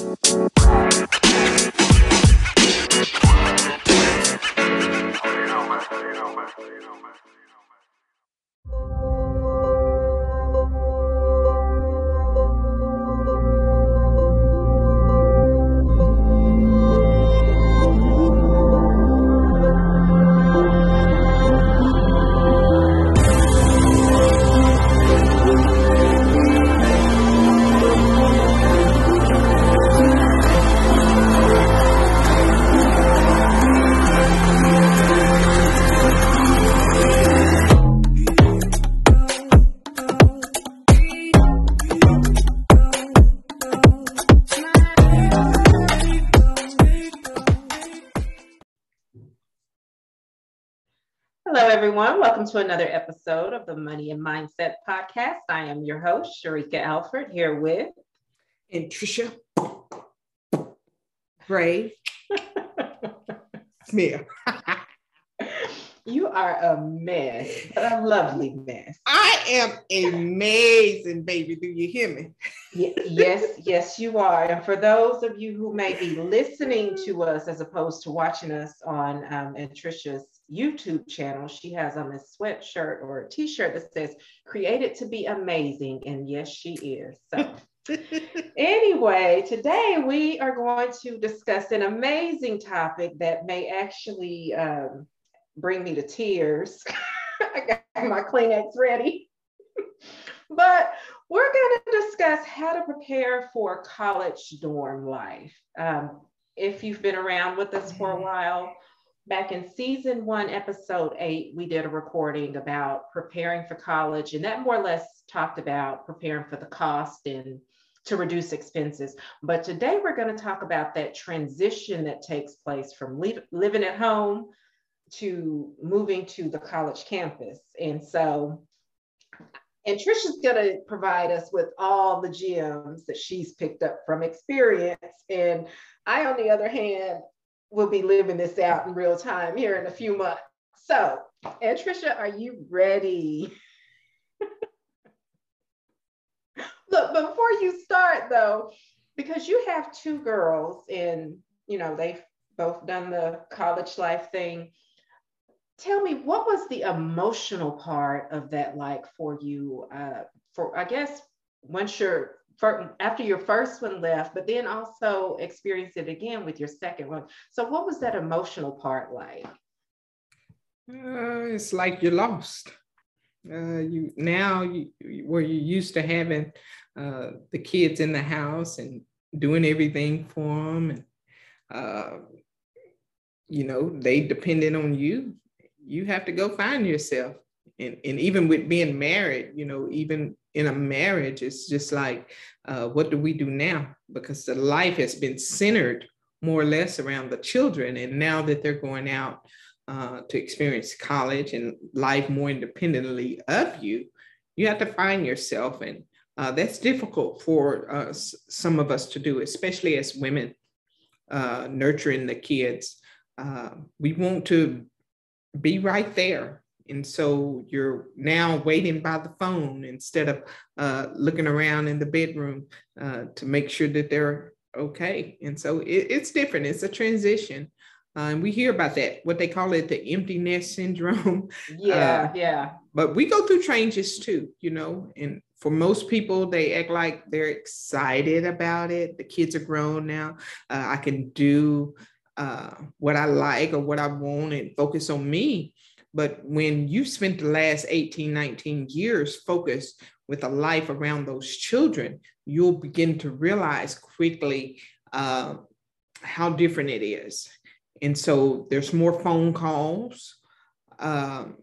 everyone. Welcome to another episode of the Money and Mindset Podcast. I am your host, Sheryka Alford, here with and Trisha Gray Smith. you are a mess, but a lovely mess. I am amazing, baby. Do you hear me? yes, yes, you are. And for those of you who may be listening to us as opposed to watching us on um, Anntricia's YouTube channel, she has on a sweatshirt or a t-shirt that says created to be amazing. And yes, she is. So anyway, today we are going to discuss an amazing topic that may actually um, bring me to tears. I got my Kleenex ready. but we're going to discuss how to prepare for college dorm life. Um, if you've been around with us for a while, back in season one, episode eight, we did a recording about preparing for college, and that more or less talked about preparing for the cost and to reduce expenses. But today we're going to talk about that transition that takes place from li- living at home to moving to the college campus. And so, Anntricia's going to provide us with all the gems that she's picked up from experience. And I, on the other hand, will be living this out in real time here in a few months. So, Anntricia, are you ready? Look, before you start though, because you have two girls and you know they've both done the college life thing. Tell me, what was the emotional part of that like for you? Uh, for I guess once you're for, after your first one left, but then also experience it again with your second one. So, what was that emotional part like? Uh, it's like you're lost. Uh, you now you, where you're used to having uh, the kids in the house and doing everything for them, and uh, you know they depended on you. You have to go find yourself, and and even with being married, you know, even in a marriage, it's just like, uh, what do we do now? Because the life has been centered more or less around the children. And now that they're going out uh, to experience college and life more independently of you, you have to find yourself. And uh, that's difficult for uh, some of us to do, especially as women uh, nurturing the kids. Uh, we want to be right there and so you're now waiting by the phone instead of uh, looking around in the bedroom uh, to make sure that they're okay. And so it, it's different. It's a transition. Uh, and we hear about that, what they call it, the empty nest syndrome. Yeah, uh, yeah. But we go through changes too, you know, and for most people, they act like they're excited about it. The kids are grown now. Uh, I can do uh, what I like or what I want and focus on me. But when you spent the last 18, 19 years focused with a life around those children, you'll begin to realize quickly uh, how different it is. And so there's more phone calls, um,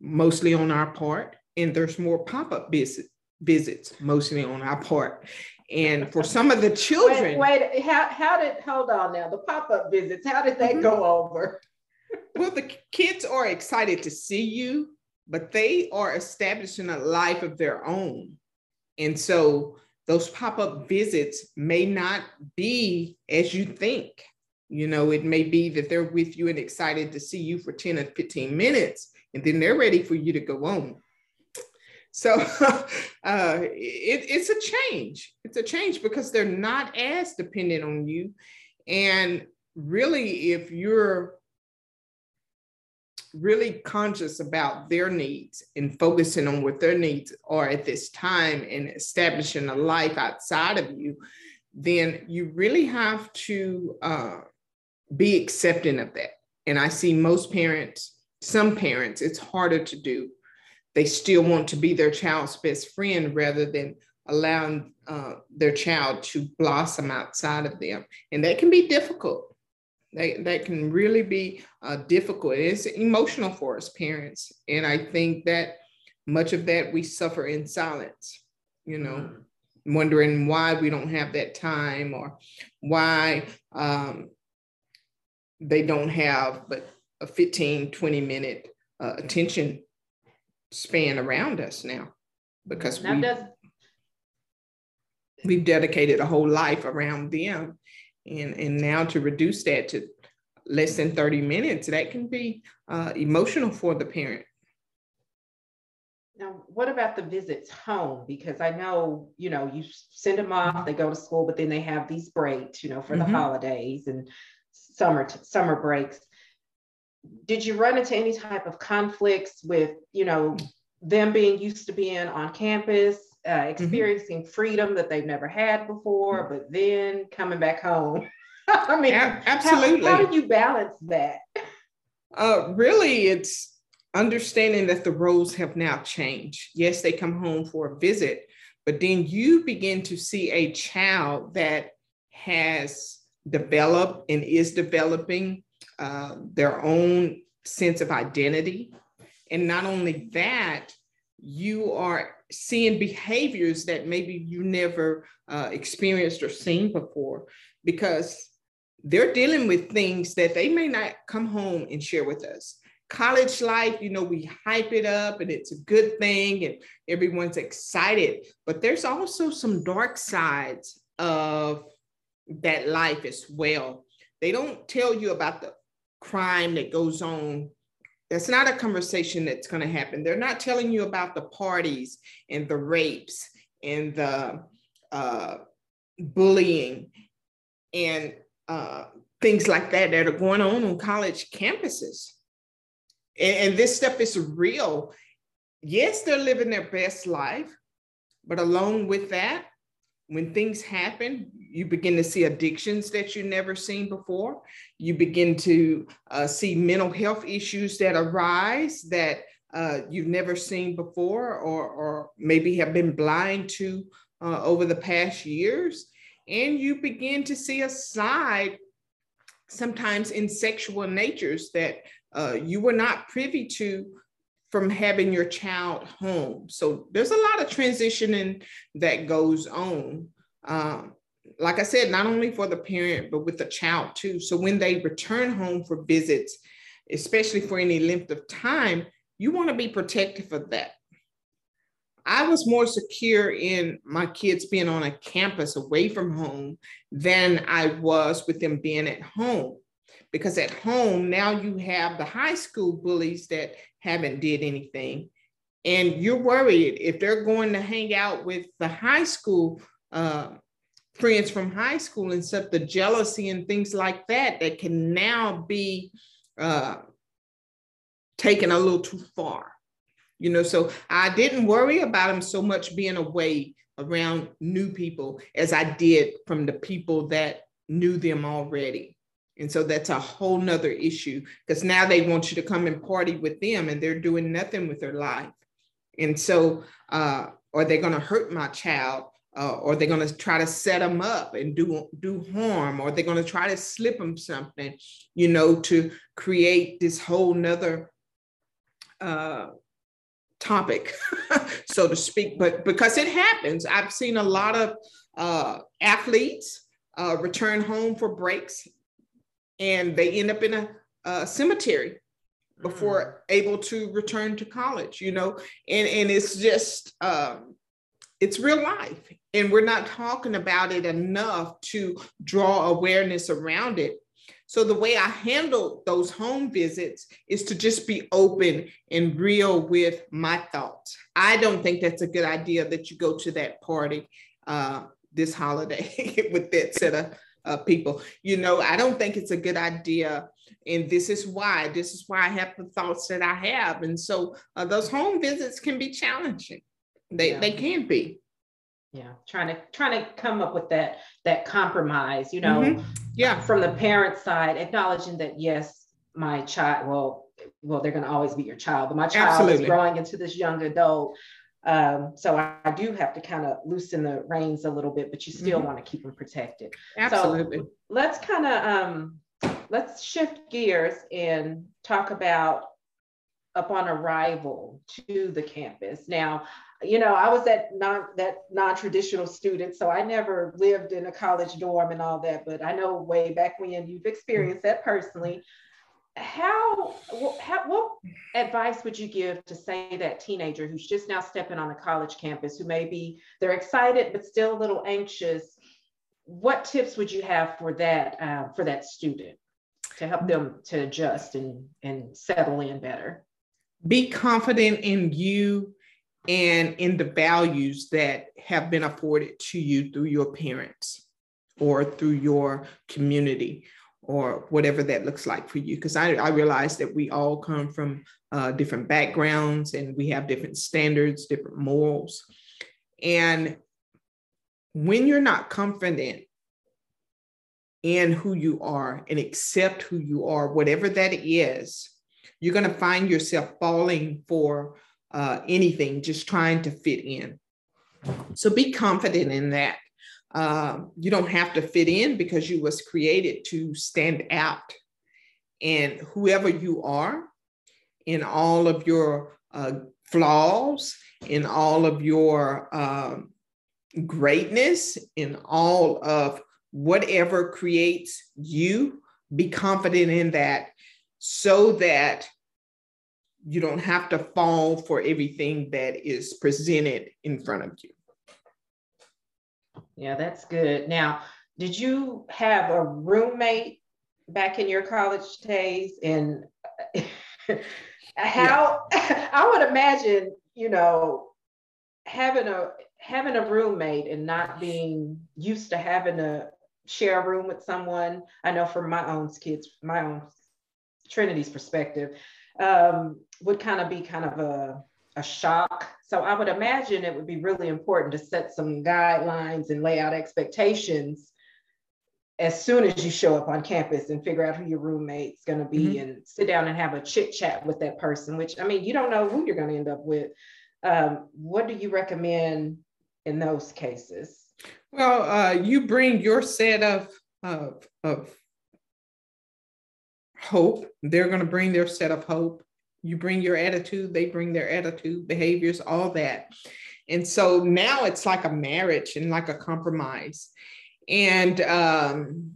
mostly on our part, and there's more pop up visit, visits, mostly on our part. And for some of the children. Wait, wait how, how did, hold on now, the pop up visits, how did they mm-hmm. go over? Well, the kids are excited to see you, but they are establishing a life of their own. And so those pop up visits may not be as you think. You know, it may be that they're with you and excited to see you for 10 or 15 minutes, and then they're ready for you to go on. So uh, it, it's a change. It's a change because they're not as dependent on you. And really, if you're really conscious about their needs and focusing on what their needs are at this time and establishing a life outside of you, then you really have to uh, be accepting of that. And I see most parents, some parents, it's harder to do. They still want to be their child's best friend rather than allowing uh, their child to blossom outside of them. And that can be difficult. That, that can really be uh, difficult. It's emotional for us parents. And I think that much of that we suffer in silence, you know, mm-hmm. wondering why we don't have that time or why um, they don't have but a 15, 20 minute uh, attention span around us now because we, we've dedicated a whole life around them and and now to reduce that to less than 30 minutes that can be uh, emotional for the parent. Now what about the visits home? Because i know you know you send them off they go to school but then they have these breaks you know for mm-hmm. the holidays and summer summer breaks. Did you run into any type of conflicts with you know them being used to being on campus uh, mm-hmm. experiencing mm-hmm. freedom that they've never had before, but then coming back home. I mean, a- absolutely. How, how, do you balance that? Uh, really, it's understanding that the roles have now changed. Yes, they come home for a visit, but then you begin to see a child that has developed and is developing uh, their own sense of identity. And not only that, you are seeing behaviors that maybe you never uh, experienced or seen before because they're dealing with things that they may not come home and share with us. College life, you know, we hype it up and it's a good thing and everyone's excited, but there's also some dark sides of that life as well. They don't tell you about the crime that goes on that's not a conversation that's going to happen. They're not telling you about the parties and the rapes and the uh, bullying and uh, things like that that are going on on college campuses. And, and this stuff is real. Yes, they're living their best life, but along with that, when things happen, you begin to see addictions that you've never seen before. You begin to uh, see mental health issues that arise that uh, you've never seen before, or, or maybe have been blind to uh, over the past years. And you begin to see a side, sometimes in sexual natures, that uh, you were not privy to from having your child home. So there's a lot of transitioning that goes on. Um, like I said, not only for the parent, but with the child too. So when they return home for visits, especially for any length of time, you want to be protective of that. I was more secure in my kids being on a campus away from home than I was with them being at home because at home now you have the high school bullies that haven't did anything and you're worried if they're going to hang out with the high school uh, friends from high school and stuff the jealousy and things like that that can now be uh, taken a little too far you know so i didn't worry about them so much being away around new people as i did from the people that knew them already and so that's a whole nother issue because now they want you to come and party with them and they're doing nothing with their life. And so, uh, are they going to hurt my child? Uh, or they're going to try to set them up and do do harm, or they're going to try to slip them something, you know, to create this whole nother uh, topic, so to speak. But because it happens, I've seen a lot of uh, athletes uh, return home for breaks and they end up in a, a cemetery before mm. able to return to college you know and and it's just um, it's real life and we're not talking about it enough to draw awareness around it So the way I handle those home visits is to just be open and real with my thoughts. I don't think that's a good idea that you go to that party uh, this holiday with that set of uh, people. You know, I don't think it's a good idea. And this is why, this is why I have the thoughts that I have. And so uh, those home visits can be challenging. They, yeah. they can be yeah trying to trying to come up with that that compromise you know mm-hmm. yeah from the parent side acknowledging that yes my child well well they're going to always be your child but my child Absolutely. is growing into this young adult um, so I, I, do have to kind of loosen the reins a little bit but you still mm-hmm. want to keep them protected Absolutely. so let's kind of um, let's shift gears and talk about upon arrival to the campus now you know, I was that non that non-traditional student, so I never lived in a college dorm and all that. But I know way back when you've experienced that personally. How, how what advice would you give to say that teenager who's just now stepping on a college campus, who maybe they're excited but still a little anxious? What tips would you have for that uh, for that student to help them to adjust and and settle in better? Be confident in you and in the values that have been afforded to you through your parents or through your community or whatever that looks like for you. Because I, I realize that we all come from uh, different backgrounds and we have different standards, different morals. And when you're not confident in who you are and accept who you are, whatever that is, you're going to find yourself falling for uh, anything, just trying to fit in. So be confident in that. Uh, you don't have to fit in because you was created to stand out. And whoever you are, in all of your uh, flaws, in all of your um, greatness, in all of whatever creates you, be confident in that so that you don't have to fall for everything that is presented in front of you. Yeah, that's good. Now, did you have a roommate back in your college days? And how yeah. I would imagine, you know, having a having a roommate and not being used to having to share a room with someone. I know from my own kids, my own Trinity's perspective, um, would kind of be kind of a, a shock. So I would imagine it would be really important to set some guidelines and lay out expectations as soon as you show up on campus and figure out who your roommate's going to be mm-hmm. and sit down and have a chit chat with that person, which I mean, you don't know who you're going to end up with. Um, what do you recommend in those cases? Well, uh, you bring your set of, of, of hope. They're going to bring their set of hope. You bring your attitude, they bring their attitude, behaviors, all that. And so now it's like a marriage and like a compromise. And um,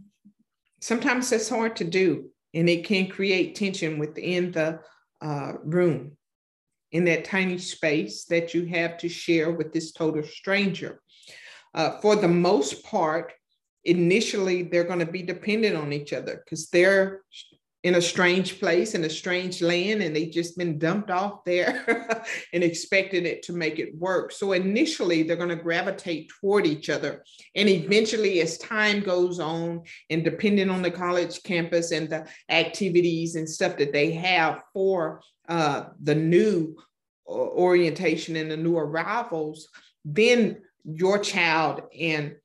sometimes that's hard to do. And it can create tension within the uh, room, in that tiny space that you have to share with this total stranger. Uh, for the most part, initially they're going to be dependent on each other because they're in a strange place in a strange land and they've just been dumped off there and expected it to make it work. So initially they're going to gravitate toward each other. And eventually as time goes on and depending on the college campus and the activities and stuff that they have for uh, the new orientation and the new arrivals then your child and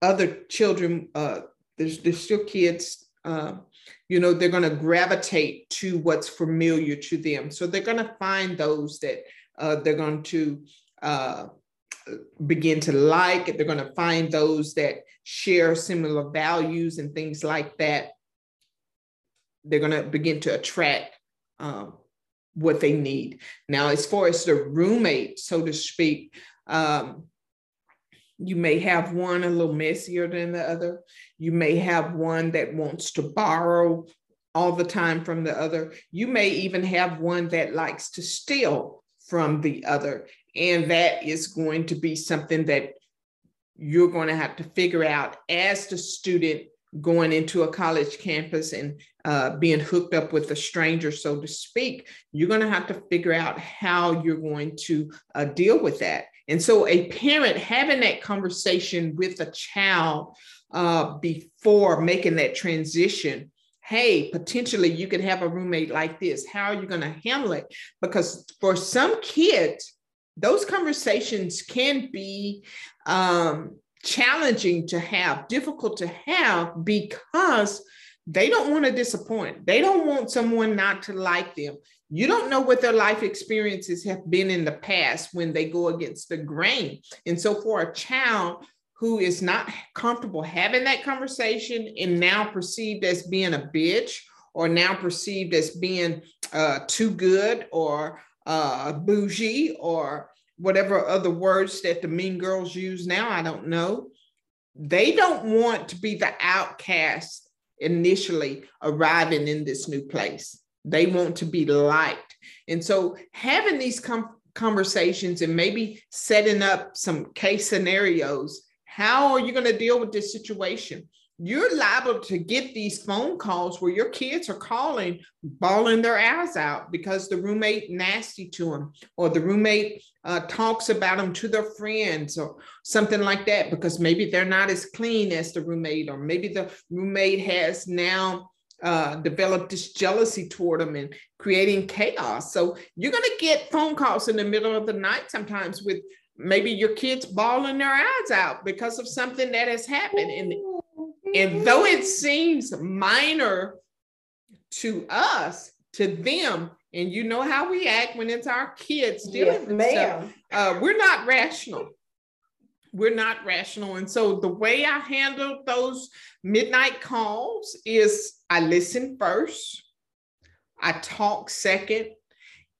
other children uh, there's, there's still kids uh, you know they're going to gravitate to what's familiar to them. So they're going to find those that uh, they're going to uh, begin to like. They're going to find those that share similar values and things like that. They're going to begin to attract um, what they need. Now as far as the roommate so to speak um, you may have one a little messier than the other. You may have one that wants to borrow all the time from the other. You may even have one that likes to steal from the other. And that is going to be something that you're going to have to figure out as the student going into a college campus and uh, being hooked up with a stranger, so to speak, you're going to have to figure out how you're going to uh, deal with that. And so, a parent having that conversation with a child uh, before making that transition hey, potentially you could have a roommate like this. How are you going to handle it? Because for some kids, those conversations can be um, challenging to have, difficult to have because they don't want to disappoint. They don't want someone not to like them. You don't know what their life experiences have been in the past when they go against the grain. And so, for a child who is not comfortable having that conversation and now perceived as being a bitch or now perceived as being uh, too good or uh, bougie or whatever other words that the mean girls use now, I don't know. They don't want to be the outcast initially arriving in this new place. They want to be liked. And so having these com- conversations and maybe setting up some case scenarios, how are you going to deal with this situation? you're liable to get these phone calls where your kids are calling, bawling their eyes out because the roommate nasty to them, or the roommate uh, talks about them to their friends, or something like that, because maybe they're not as clean as the roommate, or maybe the roommate has now uh, developed this jealousy toward them and creating chaos. So you're going to get phone calls in the middle of the night sometimes with maybe your kids bawling their eyes out because of something that has happened. And and though it seems minor to us, to them, and you know how we act when it's our kids dealing yes, with stuff, uh, we're not rational. We're not rational. And so the way I handle those midnight calls is I listen first, I talk second,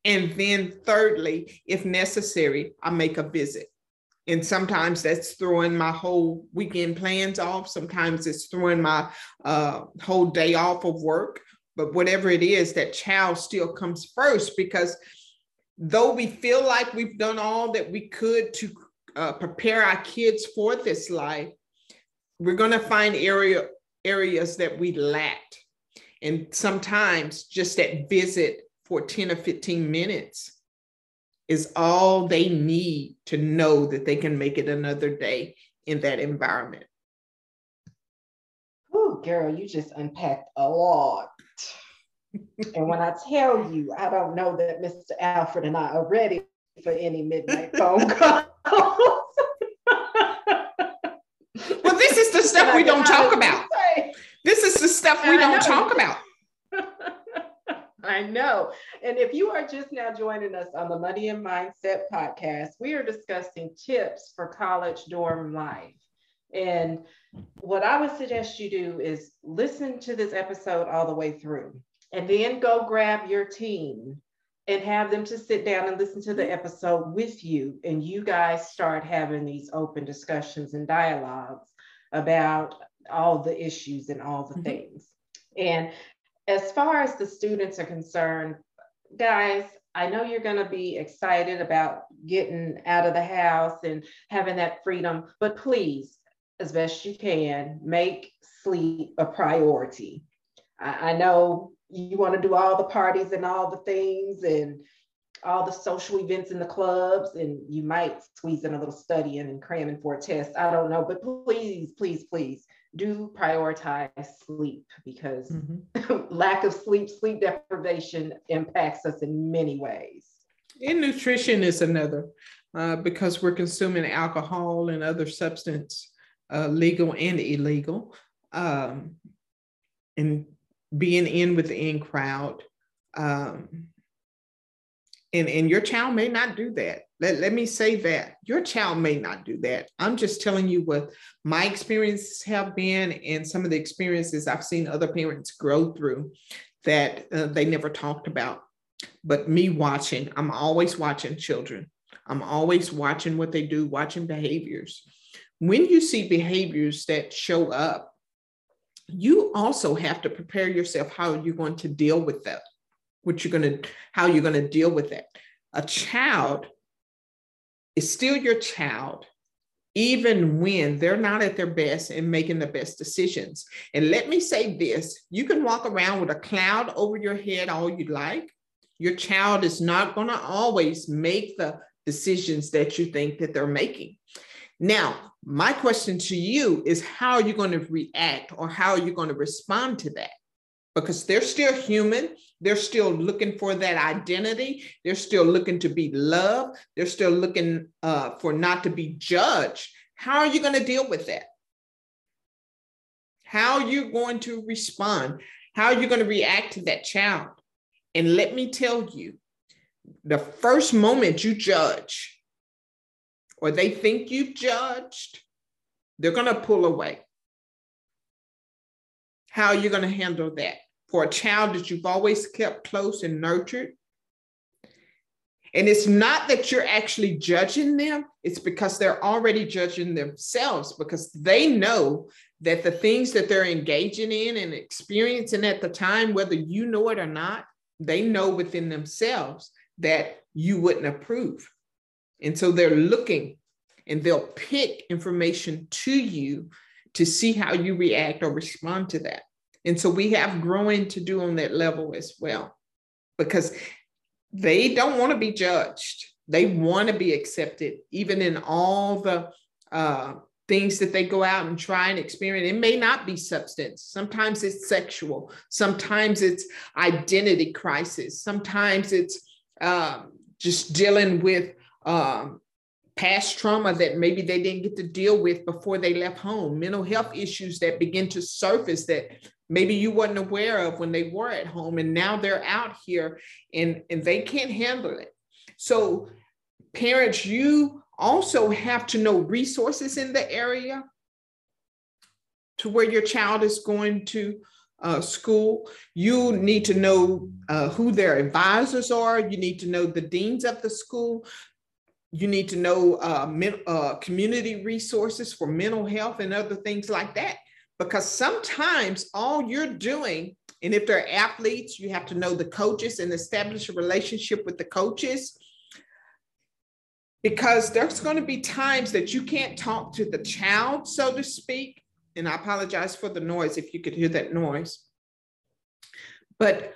and then thirdly, if necessary, I make a visit. And sometimes that's throwing my whole weekend plans off. Sometimes it's throwing my uh, whole day off of work. But whatever it is, that child still comes first because though we feel like we've done all that we could to uh, prepare our kids for this life, we're going to find area areas that we lacked. And sometimes just that visit for 10 or 15 minutes is all they need to know that they can make it another day in that environment. Oh, girl, you just unpacked a lot. and when I tell you, I don't know that Mr. Alford and I are ready for any midnight phone calls. well, this is the stuff we don't talk about. This is the stuff we don't talk about. I know. And if you are just now joining us on the Money and Mindset podcast, we are discussing tips for college dorm life. And what I would suggest you do is listen to this episode all the way through and then go grab your team and have them to sit down and listen to the episode with you. And you guys start having these open discussions and dialogues about all the issues and all the mm-hmm. things. And as far as the students are concerned, guys, I know you're going to be excited about getting out of the house and having that freedom, but please, as best you can, make sleep a priority. I, I know you want to do all the parties and all the things and all the social events in the clubs, and you might squeeze in a little studying and cramming for a test. I don't know, but please, please, please do prioritize sleep because mm-hmm. lack of sleep, sleep deprivation impacts us in many ways. And nutrition is another uh, because we're consuming alcohol and other substance, uh, legal and illegal, um, and being in with the in crowd. Um, and, and your child may not do that. Let, let me say that your child may not do that. I'm just telling you what my experiences have been and some of the experiences I've seen other parents grow through that uh, they never talked about. But me watching, I'm always watching children. I'm always watching what they do, watching behaviors. When you see behaviors that show up, you also have to prepare yourself how you're going to deal with that what you're going to how you're going to deal with it a child is still your child even when they're not at their best and making the best decisions. And let me say this you can walk around with a cloud over your head all you'd like. Your child is not going to always make the decisions that you think that they're making. Now, my question to you is how are you going to react or how are you going to respond to that? Because they're still human. They're still looking for that identity. They're still looking to be loved. They're still looking uh, for not to be judged. How are you going to deal with that? How are you going to respond? How are you going to react to that child? And let me tell you, the first moment you judge or they think you've judged, they're going to pull away. How are you going to handle that? For a child that you've always kept close and nurtured, and it's not that you're actually judging them, it's because they're already judging themselves because they know that the things that they're engaging in and experiencing at the time, whether you know it or not, they know within themselves that you wouldn't approve. And so they're looking and they'll pick information to you to see how you react or respond to that. And so we have growing to do on that level as well, because they don't want to be judged. They want to be accepted, even in all the uh, things that they go out and try and experience. It may not be substance. Sometimes it's sexual. Sometimes it's identity crisis. Sometimes it's um, just dealing with um, past trauma that maybe they didn't get to deal with before they left home, mental health issues that begin to surface that maybe you wasn't aware of when they were at home and now they're out here and, and they can't handle it. So parents, you also have to know resources in the area to where your child is going to uh, school. You need to know uh, who their advisors are. You need to know the deans of the school. You need to know uh, men, uh, community resources for mental health and other things like that. Because sometimes all you're doing, and if they're athletes, you have to know the coaches and establish a relationship with the coaches. Because there's going to be times that you can't talk to the child, so to speak, and I apologize for the noise if you could hear that noise. But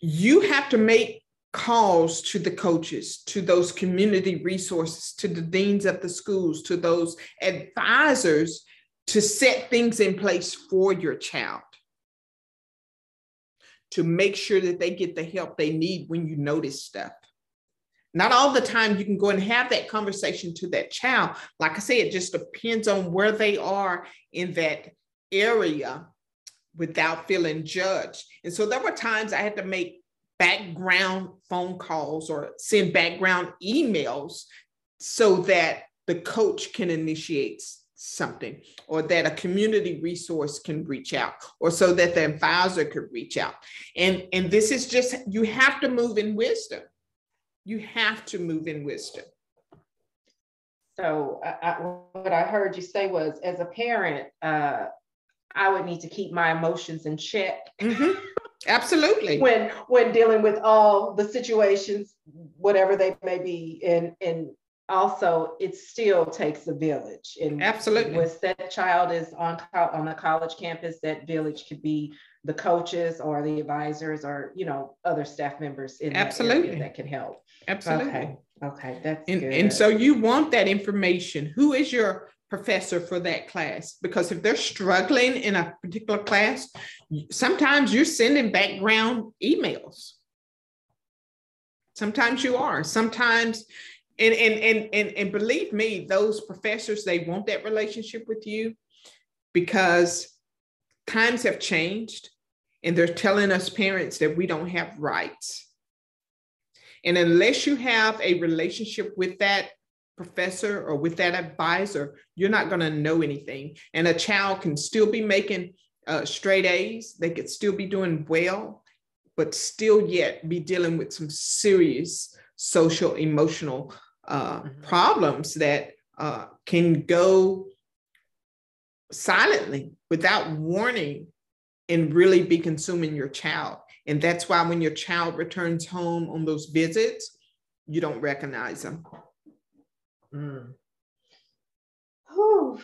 you have to make calls to the coaches, to those community resources, to the deans of the schools, to those advisors to set things in place for your child. To make sure that they get the help they need when you notice stuff. Not all the time you can go and have that conversation to that child. Like I say, it just depends on where they are in that area without feeling judged. And so there were times I had to make background phone calls or send background emails so that the coach can initiate something or that a community resource can reach out or so that the advisor could reach out and and this is just you have to move in wisdom you have to move in wisdom. So I, what I heard you say was, as a parent, uh, I would need to keep my emotions in check. Mm-hmm. Absolutely. when when dealing with all the situations, whatever they may be, and and also it still takes a village. And absolutely, once that child is on on a college campus, that village could be the coaches or the advisors or you know other staff members in absolutely that, that can help absolutely okay okay that's and, good. and so you want that information who is your professor for that class because if they're struggling in a particular class sometimes you're sending background emails sometimes you are sometimes and and and and, and believe me those professors they want that relationship with you because times have changed and they're telling us parents that we don't have rights. And unless you have a relationship with that professor or with that advisor, you're not going to know anything. And a child can still be making uh, straight A's, they could still be doing well, but still yet be dealing with some serious social, emotional uh, mm-hmm. problems that uh, can go silently without warning and really be consuming your child. And that's why when your child returns home on those visits, you don't recognize them. Mm. whew,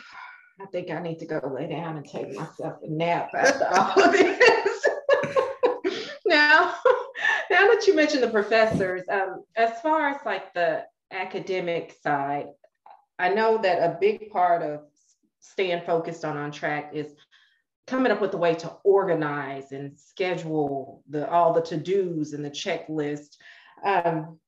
I think I need to go lay down and take myself a nap after all of this. now, now that you mentioned the professors, um, as far as like the academic side, I know that a big part of staying focused on on track is coming up with a way to organize and schedule the all the to-dos and the checklist. Um,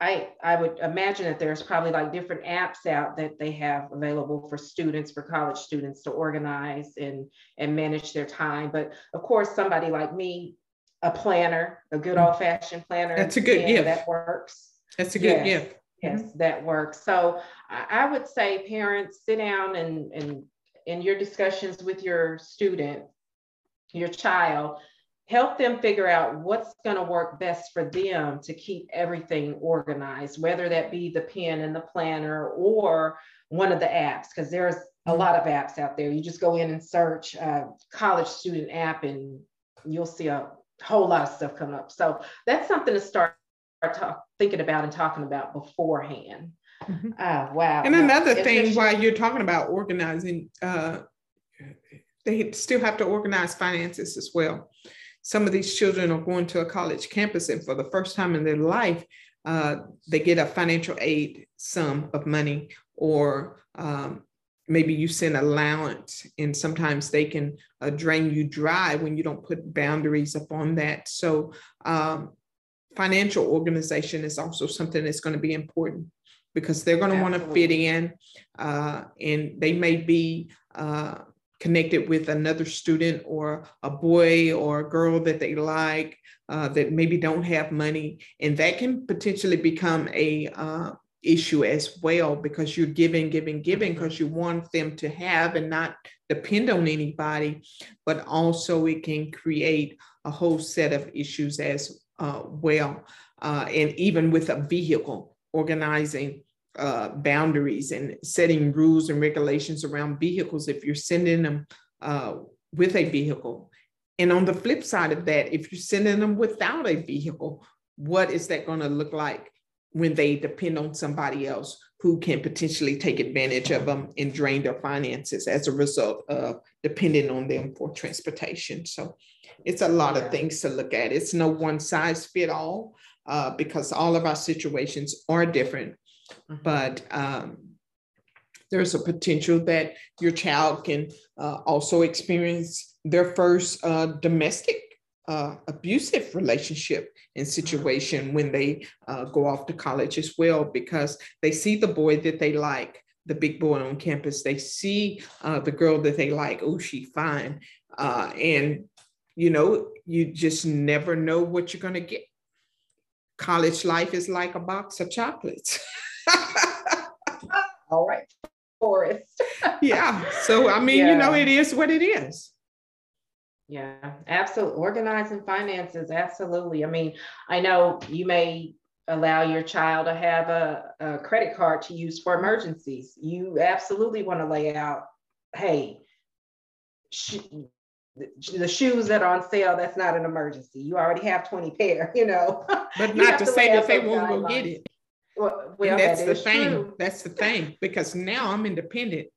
I, I would imagine that there's probably like different apps out that they have available for students, for college students to organize and, and manage their time. But of course, somebody like me, a planner, a good mm. old fashioned planner. That's a good gift. That works. That's a good yes, gift. Yes, mm-hmm. that works. So I, I would say parents sit down and, and in your discussions with your student, your child, help them figure out what's going to work best for them to keep everything organized, whether that be the pen and the planner or one of the apps, because there's a lot of apps out there. You just go in and search uh, college student app and you'll see a whole lot of stuff come up. So that's something to start talk, thinking about and talking about beforehand. Mm-hmm. Uh, wow. And another thing, while you're talking about organizing, uh, they still have to organize finances as well some of these children are going to a college campus and for the first time in their life, uh, they get a financial aid sum of money or um, maybe you send allowance and sometimes they can uh, drain you dry when you don't put boundaries upon that. So um, financial organization is also something that's going to be important because they're going to want to fit in uh, and they may be uh, connected with another student or a boy or a girl that they like uh, that maybe don't have money. And that can potentially become a uh, issue as well because you're giving giving giving because you want them to have and not depend on anybody. But also it can create a whole set of issues as uh, well uh, and even with a vehicle organizing uh, boundaries and setting rules and regulations around vehicles if you're sending them uh, with a vehicle. And on the flip side of that, if you're sending them without a vehicle, what is that going to look like when they depend on somebody else who can potentially take advantage of them and drain their finances as a result of depending on them for transportation? So it's a lot of things to look at. It's no one size fit all uh, because all of our situations are different Mm-hmm. but um, there's a potential that your child can uh, also experience their first uh, domestic uh, abusive relationship and mm-hmm. situation when they uh, go off to college as well, because they see the boy that they like, the big boy on campus. They see uh, the girl that they like. Oh, she fine, uh, and you know, you just never know what you're gonna get. College life is like a box of chocolates. All right, Forrest. yeah. So, I mean, yeah. you know, it is what it is. Yeah, absolutely. Organizing finances, absolutely. I mean, I know you may allow your child to have a, a credit card to use for emergencies. You absolutely want to lay out, hey, sh- the shoes that are on sale, that's not an emergency. You already have 20 pair, you know. But not to, to say that they won't go get it. Well, well that's the thing. True. That's the thing because now I'm independent.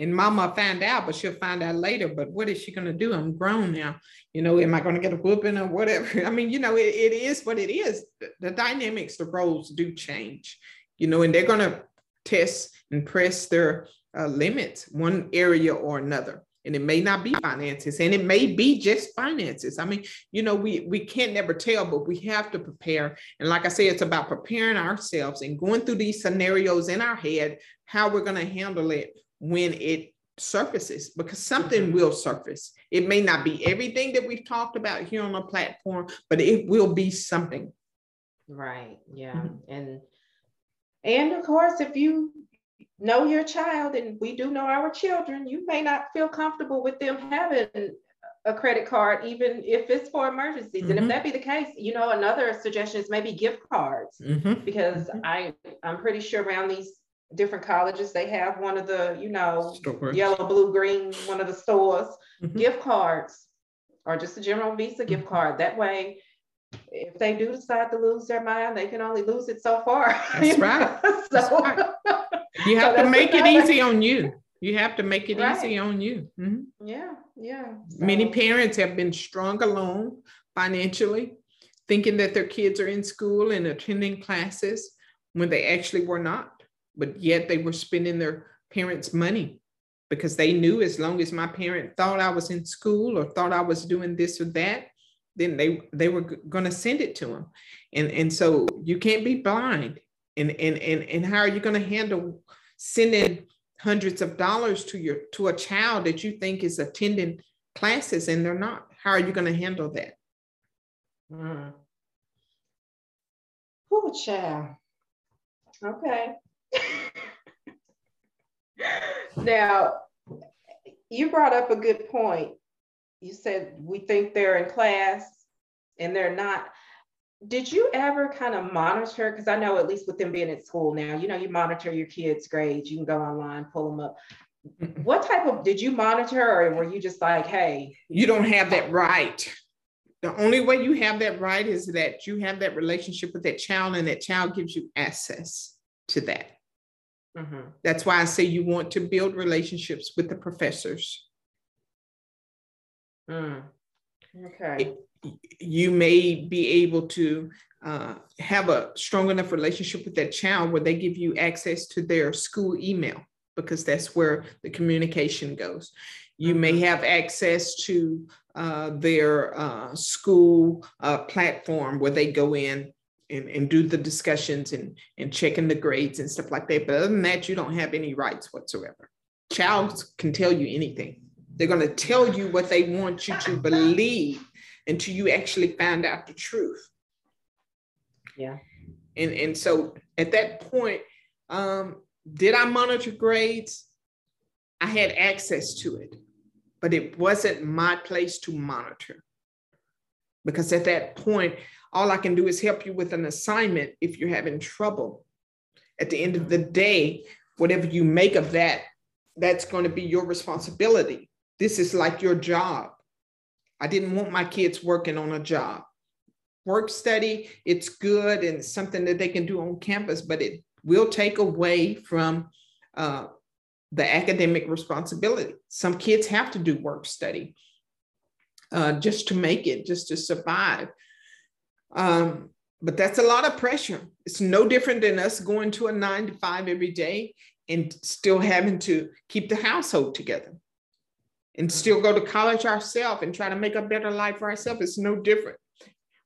And mama find out, but she'll find out later. But what is she going to do? I'm grown now. You know, am I going to get a whooping or whatever? I mean, you know, it, it is what it is. The, the dynamics, the roles do change, you know, and they're going to test and press their uh, limits one area or another and it may not be finances and it may be just finances i mean you know we we can't never tell but we have to prepare and like i say it's about preparing ourselves and going through these scenarios in our head how we're going to handle it when it surfaces because something mm-hmm. will surface it may not be everything that we've talked about here on the platform but it will be something right yeah mm-hmm. and and of course if you know your child and we do know our children you may not feel comfortable with them having a credit card even if it's for emergencies mm-hmm. and if mm-hmm. that be the case you know another suggestion is maybe gift cards mm-hmm. because mm-hmm. i i'm pretty sure around these different colleges they have one of the you know Stores. yellow blue green one of the stores mm-hmm. gift cards or just a general visa gift mm-hmm. card that way if they do decide to lose their mind they can only lose it so far that's right so that's right. You have so to make it easy on you. You have to make it right. easy on you. Mm-hmm. Yeah, yeah. So. Many parents have been strung along financially, thinking that their kids are in school and attending classes when they actually were not, but yet they were spending their parents' money because they knew as long as my parent thought I was in school or thought I was doing this or that, then they they were going to send it to them, and and so you can't be blind. And and and and how are you going to handle sending hundreds of dollars to your to a child that you think is attending classes and they're not? How are you going to handle that? Mm. Poor child. Okay. now, you brought up a good point. You said we think they're in class and they're not. Did you ever kind of monitor? Because I know, at least with them being at school now, you know, you monitor your kids' grades, you can go online, pull them up. What type of did you monitor, or were you just like, hey? You don't have that right. The only way you have that right is that you have that relationship with that child, and that child gives you access to that. Mm-hmm. That's why I say you want to build relationships with the professors. Mm. Okay. It, you may be able to uh, have a strong enough relationship with that child where they give you access to their school email because that's where the communication goes. You mm-hmm. may have access to uh, their uh, school uh, platform where they go in and, and do the discussions and, and checking the grades and stuff like that. But other than that, you don't have any rights whatsoever. Child can tell you anything. They're going to tell you what they want you to believe until you actually find out the truth. Yeah. And, and so at that point, um, did I monitor grades? I had access to it, but it wasn't my place to monitor. Because at that point, all I can do is help you with an assignment if you're having trouble. At the end of the day, whatever you make of that, that's going to be your responsibility. This is like your job. I didn't want my kids working on a job. Work study, it's good and something that they can do on campus, but it will take away from uh, the academic responsibility. Some kids have to do work study uh, just to make it, just to survive. Um, but that's a lot of pressure. It's no different than us going to a nine to five every day and still having to keep the household together and still go to college ourselves and try to make a better life for ourselves. It's no different.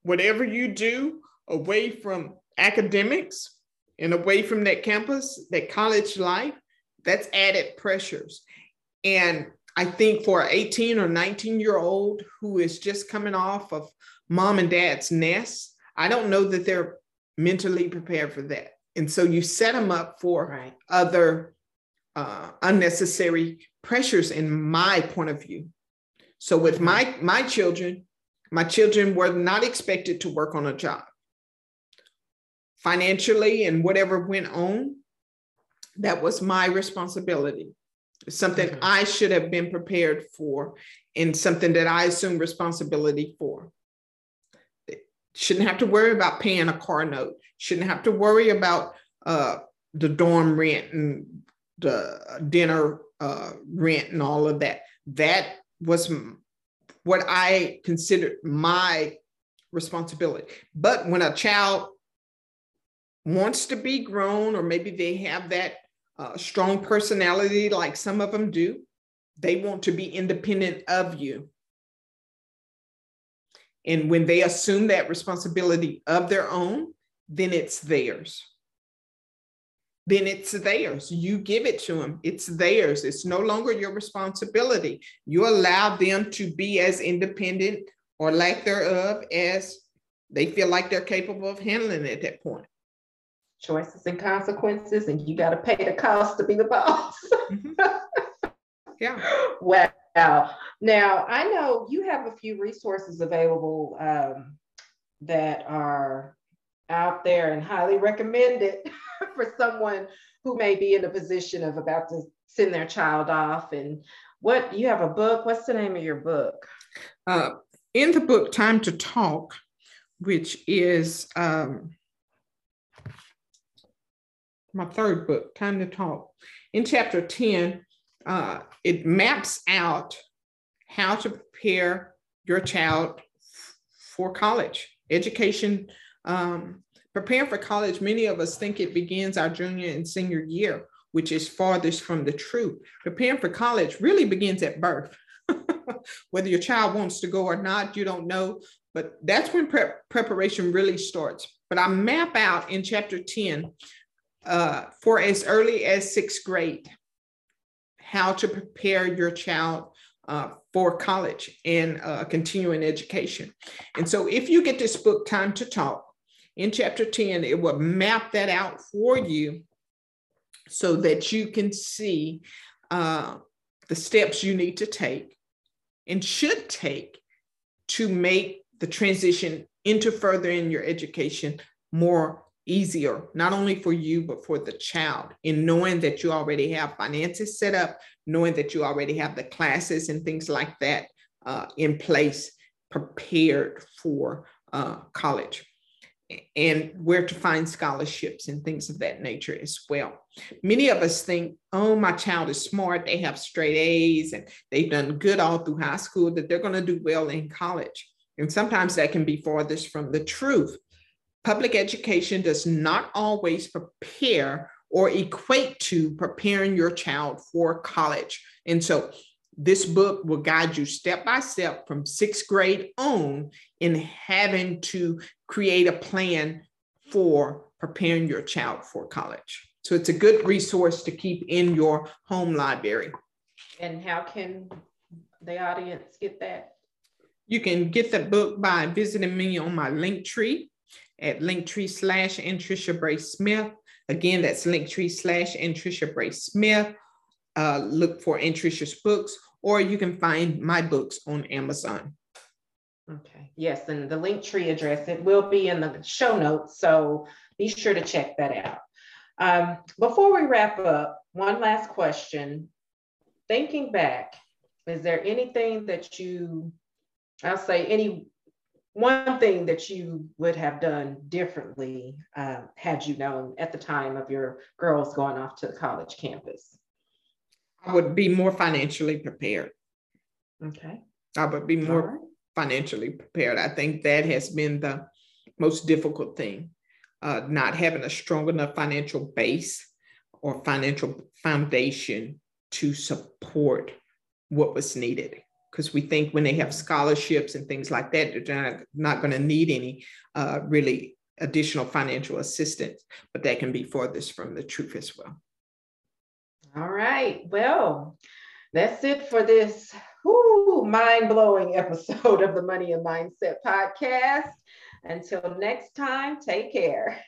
Whatever you do away from academics and away from that campus, that college life, that's added pressures. And I think for an 18 or 19 year old who is just coming off of mom and dad's nest, I don't know that they're mentally prepared for that. And so you set them up for right. other uh, unnecessary pressures, in my point of view. So with mm-hmm. my my children, my children were not expected to work on a job. Financially and whatever went on, that was my responsibility. Something mm-hmm. I should have been prepared for, and something that I assume responsibility for. Shouldn't have to worry about paying a car note. Shouldn't have to worry about uh, the dorm rent and the dinner uh, rent and all of that. That was what I considered my responsibility. But when a child wants to be grown, or maybe they have that uh, strong personality, like some of them do, they want to be independent of you. And when they assume that responsibility of their own, then it's theirs. Then it's theirs. You give it to them, it's theirs. It's no longer your responsibility. You allow them to be as independent or lack thereof as they feel like they're capable of handling at that point. Choices and consequences, and you got to pay the cost to be the boss. mm-hmm. Yeah. Wow. Now, I know you have a few resources available um, that are out there and highly recommended for someone who may be in a position of about to send their child off. And what you have a book? What's the name of your book? Uh, in the book, Time to Talk, which is um, my third book, Time to Talk. In chapter 10, uh, it maps out how to prepare your child for college. Education, um, preparing for college, many of us think it begins our junior and senior year, which is farthest from the truth. Preparing for college really begins at birth. Whether your child wants to go or not, you don't know, but that's when preparation really starts. But I map out in chapter 10 uh, for as early as sixth grade how to prepare your child uh, for college and uh, continuing education. And so if you get this book, Time to Talk, in chapter 10, it will map that out for you so that you can see uh, the steps you need to take and should take to make the transition into furthering your education more easier, not only for you, but for the child. In knowing that you already have finances set up, knowing that you already have the classes and things like that uh, in place, prepared for uh, college and where to find scholarships and things of that nature as well. Many of us think, oh, my child is smart, they have straight A's and they've done good all through high school, that they're going to do well in college. And sometimes that can be farthest from the truth. Public education does not always prepare or equate to preparing your child for college. And so this book will guide you step by step from sixth grade on in having to create a plan for preparing your child for college. So it's a good resource to keep in your home library. And how can the audience get that? You can get the book by visiting me on my link tree at linktree slash Anntricia Bray Smith. Again, that's linktree slash Anntricia Bray Smith. Uh, look for Trisha's books, or you can find my books on Amazon. Okay, yes, and the link tree address, it will be in the show notes, so be sure to check that out. Um, before we wrap up, one last question. Thinking back, is there anything that you, I'll say any one thing that you would have done differently uh, had you known at the time of your girls going off to the college campus? I would be more financially prepared. Okay. I would be more. Financially prepared. I think that has been the most difficult thing, uh, not having a strong enough financial base or financial foundation to support what was needed because we think when they have scholarships and things like that, they're not, not going to need any uh, really additional financial assistance, but that can be farthest from the truth as well. All right. Well, that's it for this mind blowing episode of the Money and Mindset podcast. Until next time, take care.